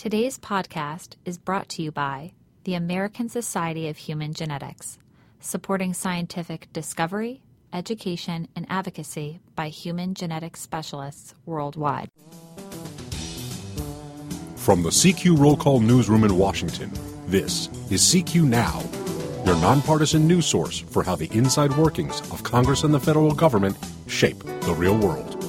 Today's podcast is brought to you by the American Society of Human Genetics, supporting scientific discovery, education, and advocacy by human genetics specialists worldwide. From the CQ Roll Call Newsroom in Washington, this is CQ Now, your nonpartisan news source for how the inside workings of Congress and the federal government shape the real world.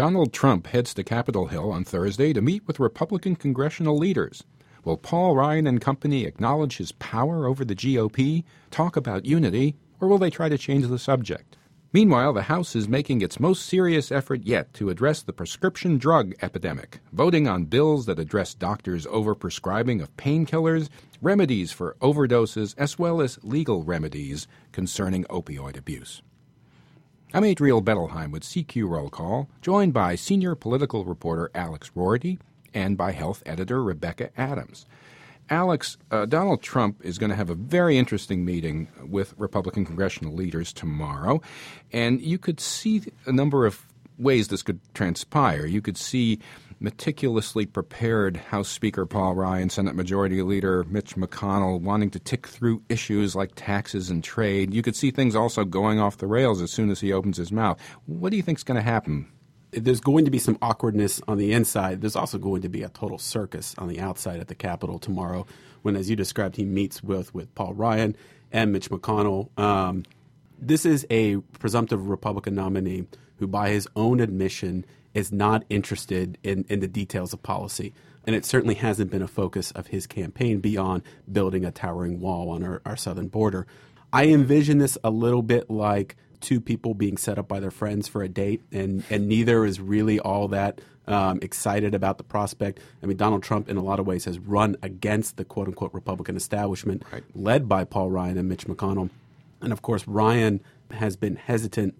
Donald Trump heads to Capitol Hill on Thursday to meet with Republican congressional leaders. Will Paul Ryan and company acknowledge his power over the GOP, talk about unity, or will they try to change the subject? Meanwhile, the House is making its most serious effort yet to address the prescription drug epidemic, voting on bills that address doctors' overprescribing of painkillers, remedies for overdoses, as well as legal remedies concerning opioid abuse. I'm Adriel Bettelheim with CQ Roll Call, joined by senior political reporter Alex Roarty and by health editor Rebecca Adams. Alex, uh, Donald Trump is going to have a very interesting meeting with Republican congressional leaders tomorrow, and you could see a number of ways this could transpire. You could see meticulously prepared House Speaker Paul Ryan, Senate Majority Leader Mitch McConnell wanting to tick through issues like taxes and trade. You could see things also going off the rails as soon as he opens his mouth. What do you think is going to happen? There's going to be some awkwardness on the inside. There's also going to be a total circus on the outside at the Capitol tomorrow when, as you described, he meets with, with Paul Ryan and Mitch McConnell. Um, this is a presumptive Republican nominee who, by his own admission, is not interested in, in the details of policy. And it certainly hasn't been a focus of his campaign beyond building a towering wall on our, our southern border. I envision this a little bit like two people being set up by their friends for a date, and, and neither is really all that um, excited about the prospect. I mean, Donald Trump, in a lot of ways, has run against the quote unquote Republican establishment right. led by Paul Ryan and Mitch McConnell. And of course, Ryan has been hesitant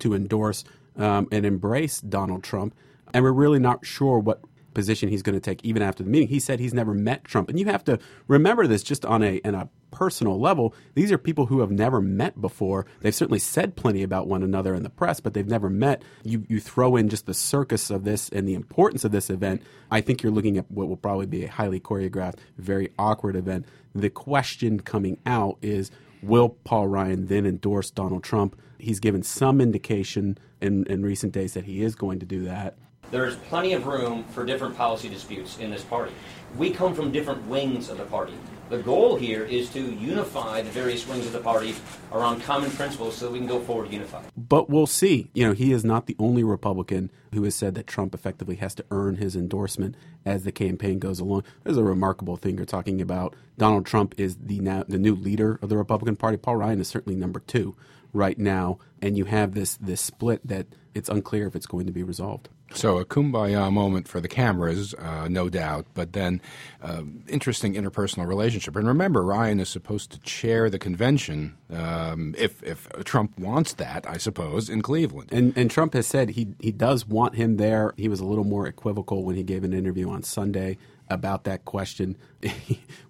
to endorse um, and embrace Donald Trump. And we're really not sure what position he's going to take even after the meeting. He said he's never met Trump. And you have to remember this just on a, on a personal level. These are people who have never met before. They've certainly said plenty about one another in the press, but they've never met. You, you throw in just the circus of this and the importance of this event. I think you're looking at what will probably be a highly choreographed, very awkward event. The question coming out is will Paul Ryan then endorse Donald Trump? He's given some indication in, in recent days that he is going to do that. There's plenty of room for different policy disputes in this party. We come from different wings of the party. The goal here is to unify the various wings of the party around common principles so that we can go forward unified. But we'll see. You know, he is not the only Republican who has said that Trump effectively has to earn his endorsement as the campaign goes along. There's a remarkable thing you're talking about. Donald Trump is the now the new leader of the Republican Party. Paul Ryan is certainly number two right now, and you have this this split that it's unclear if it's going to be resolved. So a kumbaya moment for the cameras, uh, no doubt, but then uh, interesting interpersonal relationship. And remember, Ryan is supposed to chair the convention um, if if Trump wants that, I suppose, in Cleveland. And and Trump has said he he does want him there. He was a little more equivocal when he gave an interview on Sunday about that question.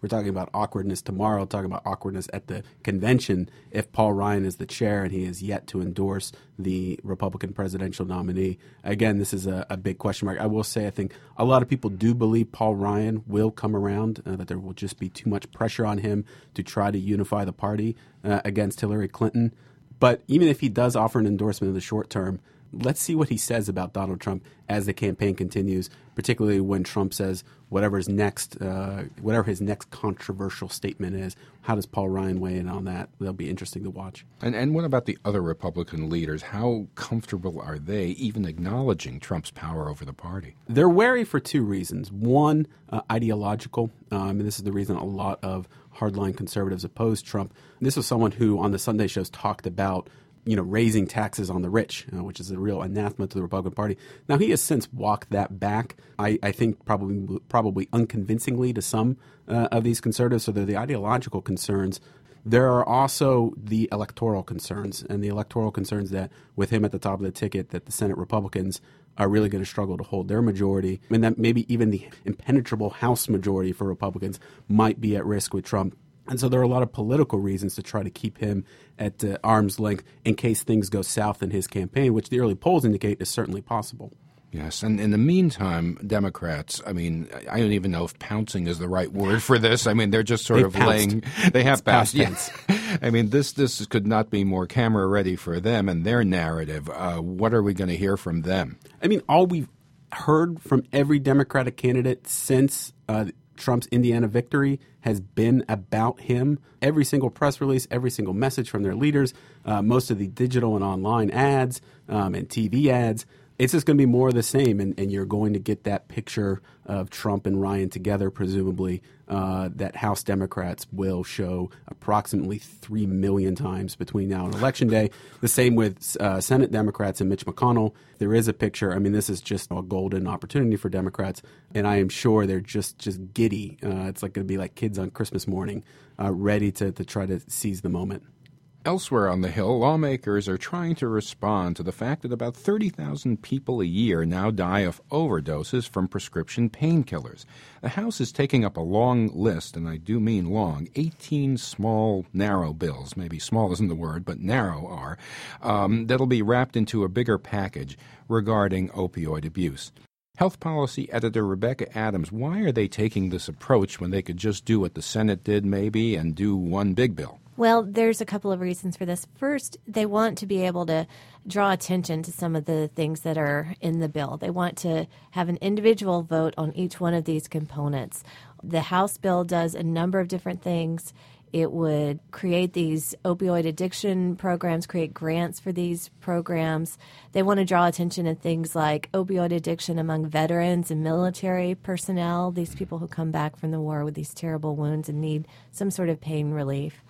We're talking about awkwardness tomorrow, talking about awkwardness at the convention if Paul Ryan is the chair and he is yet to endorse the Republican presidential nominee. Again, this is a, a big question mark. I will say, I think a lot of people do believe Paul Ryan will come around, uh, that there will just be too much pressure on him to try to unify the party uh, against Hillary Clinton. But even if he does offer an endorsement in the short term, let's see what he says about Donald Trump as the campaign continues, particularly when Trump says whatever's next, uh, whatever his next controversial statement is. How does Paul Ryan weigh in on that? That'll be interesting to watch. And, and what about the other Republican leaders? How comfortable are they even acknowledging Trump's power over the party? They're wary for two reasons. One, uh, ideological, um, and this is the reason a lot of hardline conservatives oppose Trump. This was someone who on the Sunday shows talked about you know, raising taxes on the rich, uh, which is a real anathema to the Republican Party. Now he has since walked that back. I, I think probably probably unconvincingly to some uh, of these conservatives. So they're the ideological concerns. There are also the electoral concerns, and the electoral concerns that, with him at the top of the ticket, that the Senate Republicans are really going to struggle to hold their majority, and that maybe even the impenetrable House majority for Republicans might be at risk with Trump and so there are a lot of political reasons to try to keep him at uh, arm's length in case things go south in his campaign, which the early polls indicate is certainly possible. Yes, and in the meantime, Democrats, I mean, I don't even know if pouncing is the right word for this. I mean, they're just sort They've of pounced. laying, they have pounced. Yes. I mean, this, this could not be more camera ready for them and their narrative. Uh, what are we going to hear from them? I mean, all we've heard from every Democratic candidate since uh, Trump's Indiana victory has been about him. Every single press release, every single message from their leaders, uh, most of the digital and online ads um, and TV ads. It's just going to be more of the same, and, and you're going to get that picture of Trump and Ryan together, presumably, uh, that House Democrats will show approximately 3 million times between now and Election Day. The same with uh, Senate Democrats and Mitch McConnell. There is a picture. I mean, this is just a golden opportunity for Democrats, and I am sure they're just, just giddy. Uh, it's like going to be like kids on Christmas morning, uh, ready to, to try to seize the moment. Elsewhere on the Hill, lawmakers are trying to respond to the fact that about 30,000 people a year now die of overdoses from prescription painkillers. The House is taking up a long list, and I do mean long, 18 small, narrow bills, maybe small isn't the word, but narrow are, um, that'll be wrapped into a bigger package regarding opioid abuse. Health policy editor Rebecca Adams, why are they taking this approach when they could just do what the Senate did, maybe, and do one big bill? Well, there's a couple of reasons for this. First, they want to be able to draw attention to some of the things that are in the bill. They want to have an individual vote on each one of these components. The House bill does a number of different things. It would create these opioid addiction programs, create grants for these programs. They want to draw attention to things like opioid addiction among veterans and military personnel, these people who come back from the war with these terrible wounds and need some sort of pain relief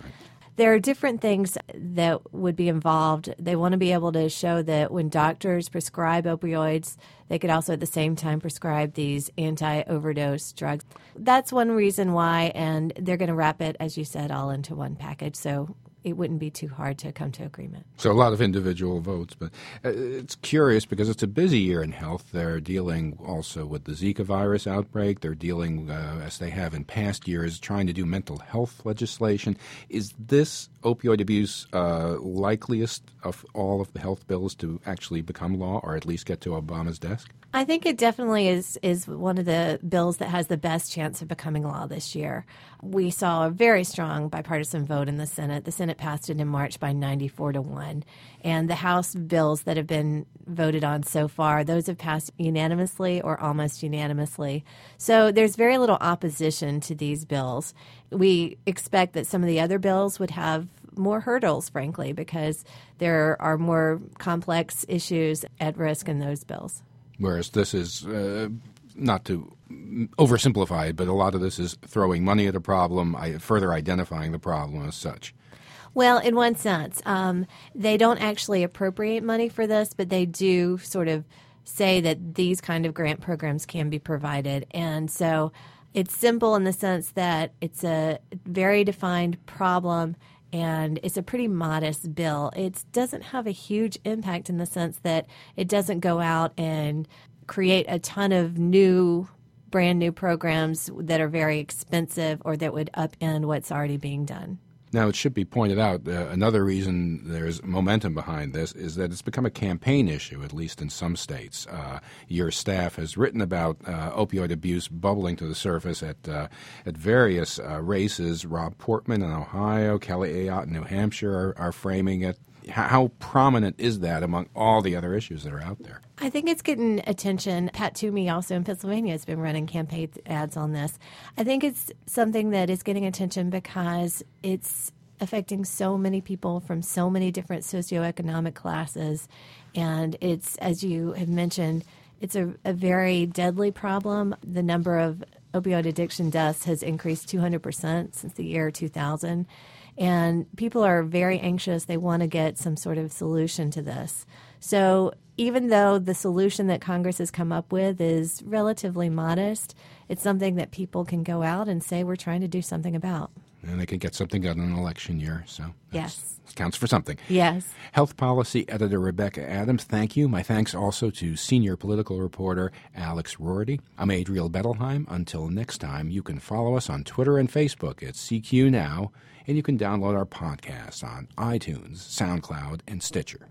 there are different things that would be involved. They want to be able to show that when doctors prescribe opioids, they could also at the same time prescribe these anti overdose drugs. That's one reason why, and they're going to wrap it, as you said, all into one package. So it wouldn't be too hard to come to agreement. So a lot of individual votes, but uh, it's curious because it's a busy year in health. They're dealing also with the Zika virus outbreak. They're dealing, uh, as they have in past years, trying to do mental health legislation. Is this opioid abuse uh, likeliest of all of the health bills to actually become law, or at least get to Obama's desk? I think it definitely is is one of the bills that has the best chance of becoming law this year. We saw a very strong bipartisan vote in the Senate. The Senate passed it in March by 94 to 1. And the House bills that have been voted on so far, those have passed unanimously or almost unanimously. So there's very little opposition to these bills. We expect that some of the other bills would have more hurdles, frankly, because there are more complex issues at risk in those bills. Whereas this is uh, not to oversimplify it, but a lot of this is throwing money at a problem, further identifying the problem as such. Well, in one sense, um, they don't actually appropriate money for this, but they do sort of say that these kind of grant programs can be provided. And so it's simple in the sense that it's a very defined problem and it's a pretty modest bill. It doesn't have a huge impact in the sense that it doesn't go out and create a ton of new brand new programs that are very expensive or that would upend what's already being done. Now, it should be pointed out uh, another reason there's momentum behind this is that it's become a campaign issue, at least in some states. Uh, your staff has written about uh, opioid abuse bubbling to the surface at uh, at various uh, races. Rob Portman in Ohio, Kelly Ayotte in New Hampshire are, are framing it. How prominent is that among all the other issues that are out there? I think it's getting attention. Pat Toomey, also in Pennsylvania, has been running campaign ads on this. I think it's something that is getting attention because it's affecting so many people from so many different socioeconomic classes. And it's, as you have mentioned, it's a, a very deadly problem. The number of opioid addiction deaths has increased 200% since the year 2000. And people are very anxious. They want to get some sort of solution to this. So, even though the solution that Congress has come up with is relatively modest, it's something that people can go out and say, we're trying to do something about. And they can get something done in an election year. So, yes. Counts for something. Yes. Health policy editor Rebecca Adams, thank you. My thanks also to senior political reporter Alex Roarty. I'm Adriel Bettelheim. Until next time, you can follow us on Twitter and Facebook at CQ Now and you can download our podcast on iTunes, SoundCloud, and Stitcher.